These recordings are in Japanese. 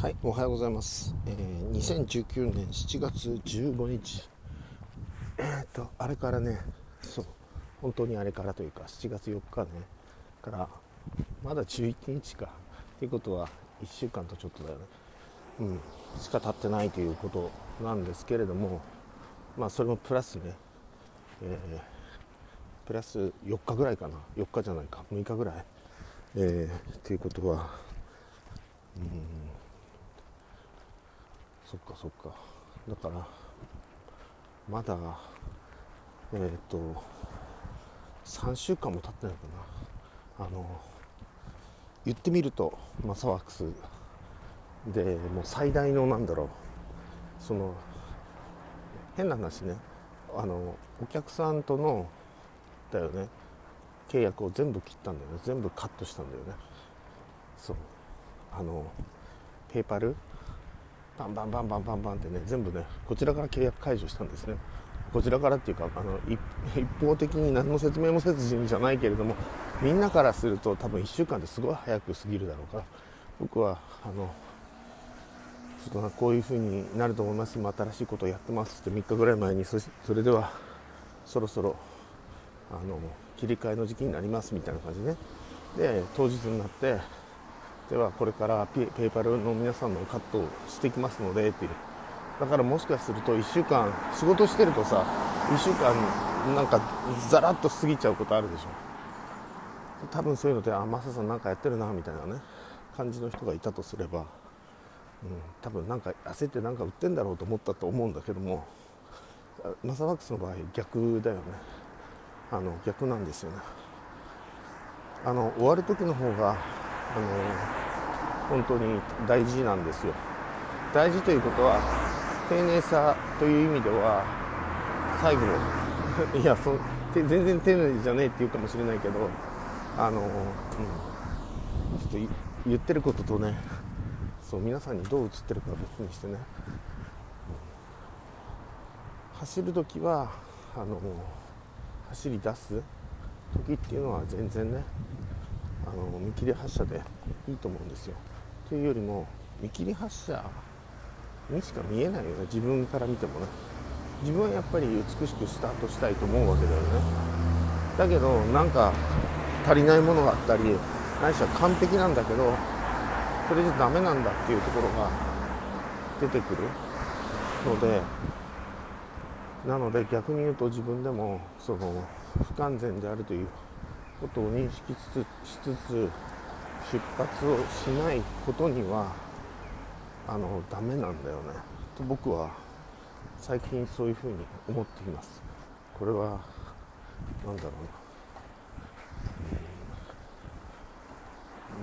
はい、おはようございます。えー、2019年7月15日。えーっと、あれからね、そう、本当にあれからというか、7月4日ね、から、まだ11日か。っていうことは、1週間とちょっとだよね。うん、しか経ってないということなんですけれども、まあ、それもプラスね、えープラス4日ぐらいかな。4日じゃないか、6日ぐらい。えー、っていうことは、うんそっかそっか。だからまだえっ、と3週間も経ってないかな。あの言ってみるとマサワークスでもう最大のなんだろうその変な話ね。あのお客さんとのだよね。契約を全部切ったんだよね。全部カットしたんだよね。そう。あのペーパルバンバンバンバンバンバンってね全部ねこちらから契約解除したんですねこちらからっていうかあの一方的に何の説明もせずにじゃないけれどもみんなからすると多分1週間ですごい早く過ぎるだろうから僕はあのちょっとこういう風になると思います今新しいことをやってますって3日ぐらい前にそそれではそろそろあの切り替えの時期になりますみたいな感じねで当日になってではこれからペペーパルの皆さんのカットをしてきますのでっていう。だからもしかすると1週間仕事してるとさ1週間なんかザラッと過ぎちゃうことあるでしょ。多分そういうのであマサさんなんかやってるなみたいなね感じの人がいたとすれば、うん、多分なんか焦ってなんか売ってんだろうと思ったと思うんだけどもマサワックスの場合逆だよね。あの逆なんですよね。あの終わる時の方があの本当に大事なんですよ。大事ということは丁寧さという意味では最後 いやそ全然丁寧じゃねえって言うかもしれないけどあの、うん、ちょっと言ってることとねそう皆さんにどう映ってるか別にしてね、走る時はあの走り出す時っていうのは全然ねあの見切り発車でいいと思うんですよ。というよりも見切り発車にしか見えないよね。自分から見てもね。自分はやっぱり美しくスタートしたいと思うわけだよね。だけどなんか足りないものがあったりないしは完璧なんだけどそれじゃダメなんだっていうところが出てくるのでなので逆に言うと自分でもその不完全であるということを認識しつつしつつ出発をしないことにはあのダメなんだよね。と僕は最近そういうふうに思っています。これは何だろう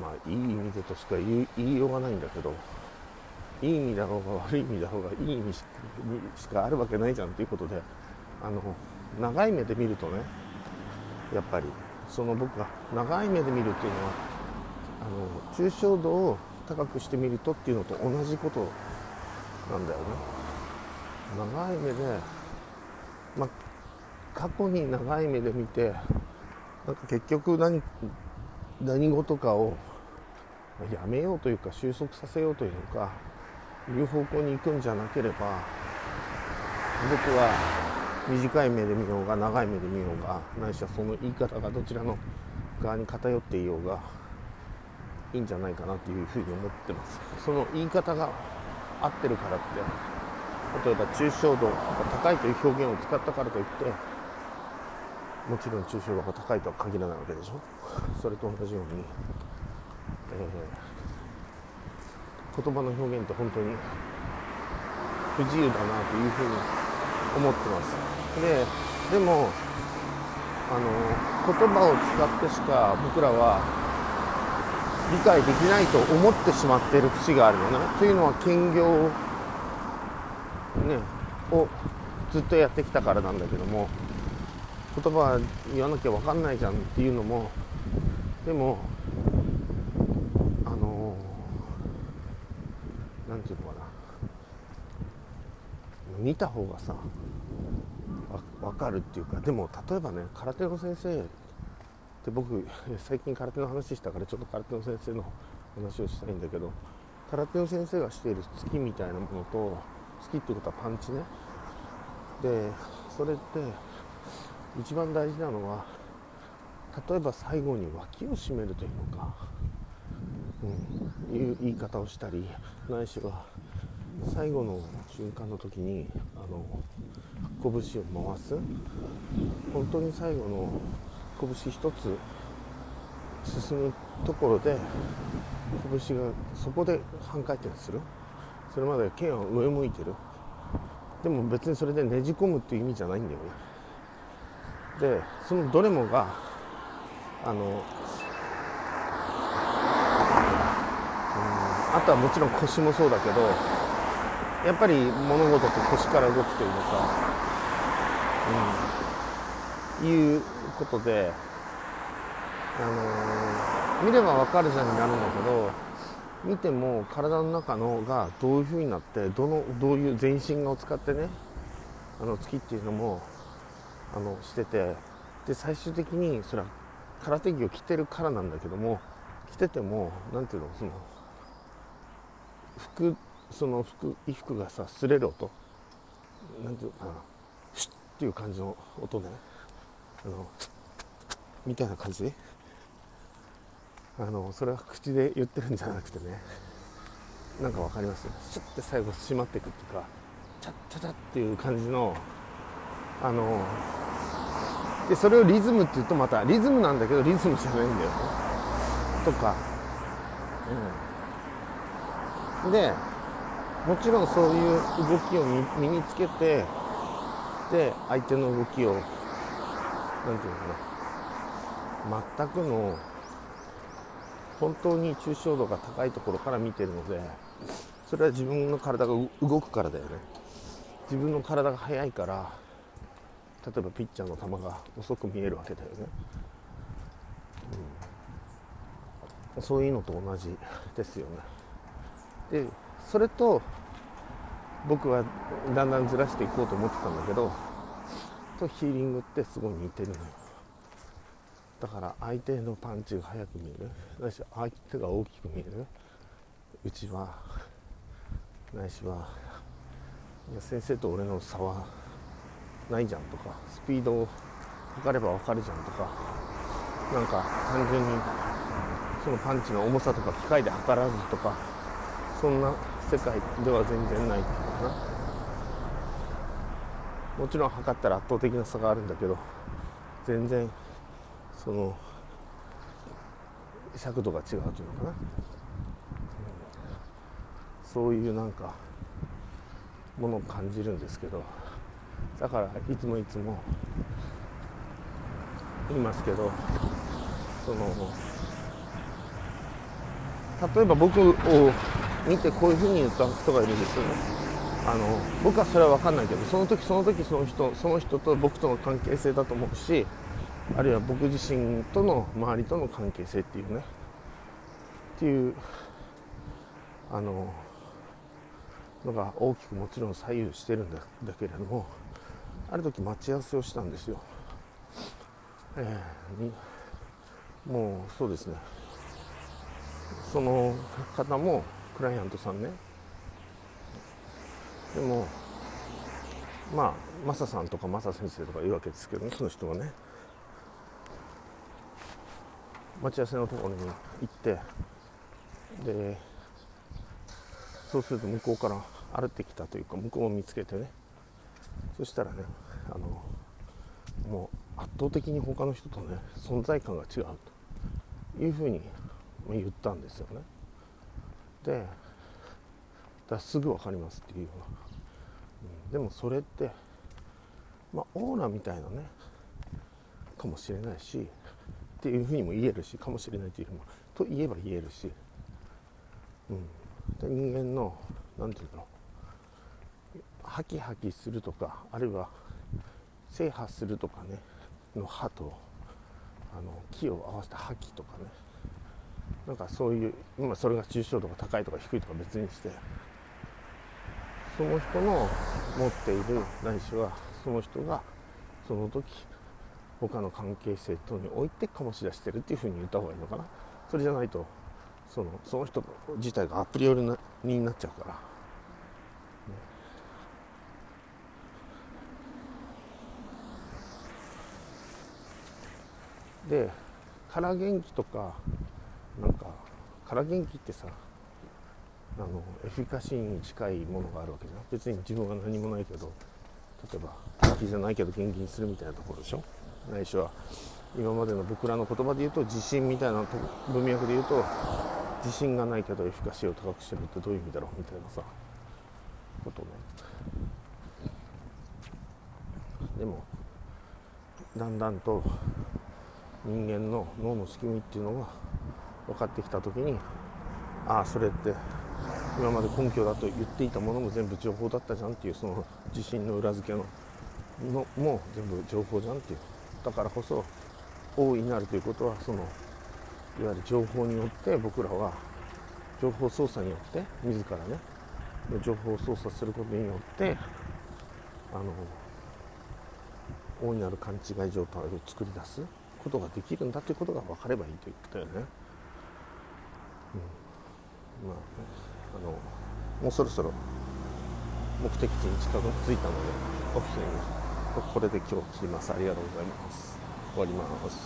な、まあいい意味でとしか言いようがないんだけどいい意味だろうが悪い意味だろうがいい意味しかあるわけないじゃんということであの長い目で見るとねやっぱりその僕が長い目で見るっていうのはあの抽象度を高くしてみるとっていうのと同じことなんだよね。長い目でま過去に長い目で見てなんか結局何何事かをやめようというか収束させようというかいう方向に行くんじゃなければ僕は短い目で見ようが長い目で見ようがないしはその言い方がどちらの側に偏っていようがいいんじゃないかなというふうに思ってます。その言い方が合ってるからって。例えば抽象度が高いという表現を使ったからといってもちろん抽象度が高いとは限らないわけでしょ。それと同じように、えー、言葉の表現って本当に不自由だなというふうに思ってます。ででもあの言葉を使ってしか僕らは理解できないと思ってしまっている節があるのねというのは兼業、ね、をずっとやってきたからなんだけども言葉言わなきゃ分かんないじゃんっていうのもでもあのなんていうのかな。見た方がさ分かるっていうかでも例えばね空手の先生って僕最近空手の話したからちょっと空手の先生の話をしたいんだけど空手の先生がしている突きみたいなものと突きっていうことはパンチね。でそれって一番大事なのは例えば最後に脇を締めるというのか、うん、いう言い方をしたりないしは最後の瞬間の時にあの拳を回す。本当に最後の拳一つ進むところで拳がそこで半回転する。それまで剣は上向いてる。でも別にそれでねじ込むっていう意味じゃないんだよね。でそのどれもがあの、うん、あとはもちろん腰もそうだけどやっぱり物事って腰から動くというのか、うん、いうことであのー、見ればわかるじゃんになるんだけど見ても体の中のがどういう風になってどのどういう全身を使ってねあの月っていうのもあのしててで最終的にそれは空手着を着てるからなんだけども着てても何ていうのその服その服衣服がさ擦れる音。何ていうのかな。シュッっていう感じの音ね。あのみたいな感じ？あのそれは口で言ってるんじゃなくてね。なんか分かります？シュッて最後閉まっていくっていうかチャッチャチャっていう感じのあのでそれをリズムっていうとまたリズムなんだけどリズムじゃないんだよね。とか、うん、でもちろんそういう動きを身につけてで相手の動きを何て言うのかな。全くの本当に抽象度が高いところから見てるのでそれは自分の体が動くからだよね。自分の体が速いから例えばピッチャーの球が遅く見えるわけだよね、うん、そういうのと同じですよね。でそれと僕はだんだんずらしていこうと思ってたんだけどとヒーリングってすごい似てるのよ。だから相手のパンチが速く見える。ないし相手が大きく見える。うちは。ないしは。いや先生と俺の差はないじゃんとか。スピードを測れば分かるじゃんとか。なんか単純にそのパンチの重さとか機械で測らずとか。そんな世界では全然ないっていうかな。もちろん測ったら圧倒的な差があるんだけど全然その尺度が違うというのかな、そういうなんかものを感じるんですけどだからいつもいつも言いますけどその例えば僕を見てこういうふうに言った人がいるんですよね。あの僕はそれは分かんないけどその時その時その人その人と僕との関係性だと思うしあるいは僕自身との周りとの関係性っていうね。っていうあののが大きくもちろん左右してるんだだけれどもある時待ち合わせをしたんですよ、えー、もうそうですね。その方もクライアントさんねでもまあマサさんとかマサ先生とか言うわけですけどねその人はね。待ち合わせのところに行ってでそうすると向こうから歩ってきたというか向こうを見つけてね。そしたらねあのもう圧倒的に他の人とね存在感が違うというふうに言ったんですよね。でだすぐ分かりますっていうような、うん、でもそれってまあオーラみたいなねかもしれないしっていうふうにも言えるしかもしれないというふうにもと言えば言えるし、うん、で人間の何て言うんだろうハキハキするとかあるいは制覇するとかねの歯とあの木を合わせた覇気とかね。なんかそういう今それが抽象度が高いとか低いとか別にしてその人の持っているないしはその人がその時他の関係性等において醸し出してるっていうふうに言った方がいいのかな。それじゃないとそのその人自体がアプリ寄りになっちゃうから、ね、で空元気とかなんか空元気ってさあのエフィカシーに近いものがあるわけじゃん。別に自分は何もないけど例えば元気じゃないけど元気にするみたいなところでしょ？ないしは今までの僕らの言葉で言うと自信みたいな文脈で言うと自信がないけどエフィカシーを高くしてるってどういう意味だろうみたいなさことね。でもだんだんと人間の脳の仕組みっていうのが分かってきた時にああそれって今まで根拠だと言っていたものも全部情報だったじゃんっていうその自信の裏付けののも全部情報じゃんっていうだからこそ大いになるということはそのいわゆる情報によって僕らは情報操作によって自らね情報を操作することによってあの大いなる勘違い状態を作り出すことができるんだということが分かればいいと言ってたよね。うん、まああのもうそろそろ目的地に近づいたのでオフィスにこれで今日切ります。ありがとうございます。終わります。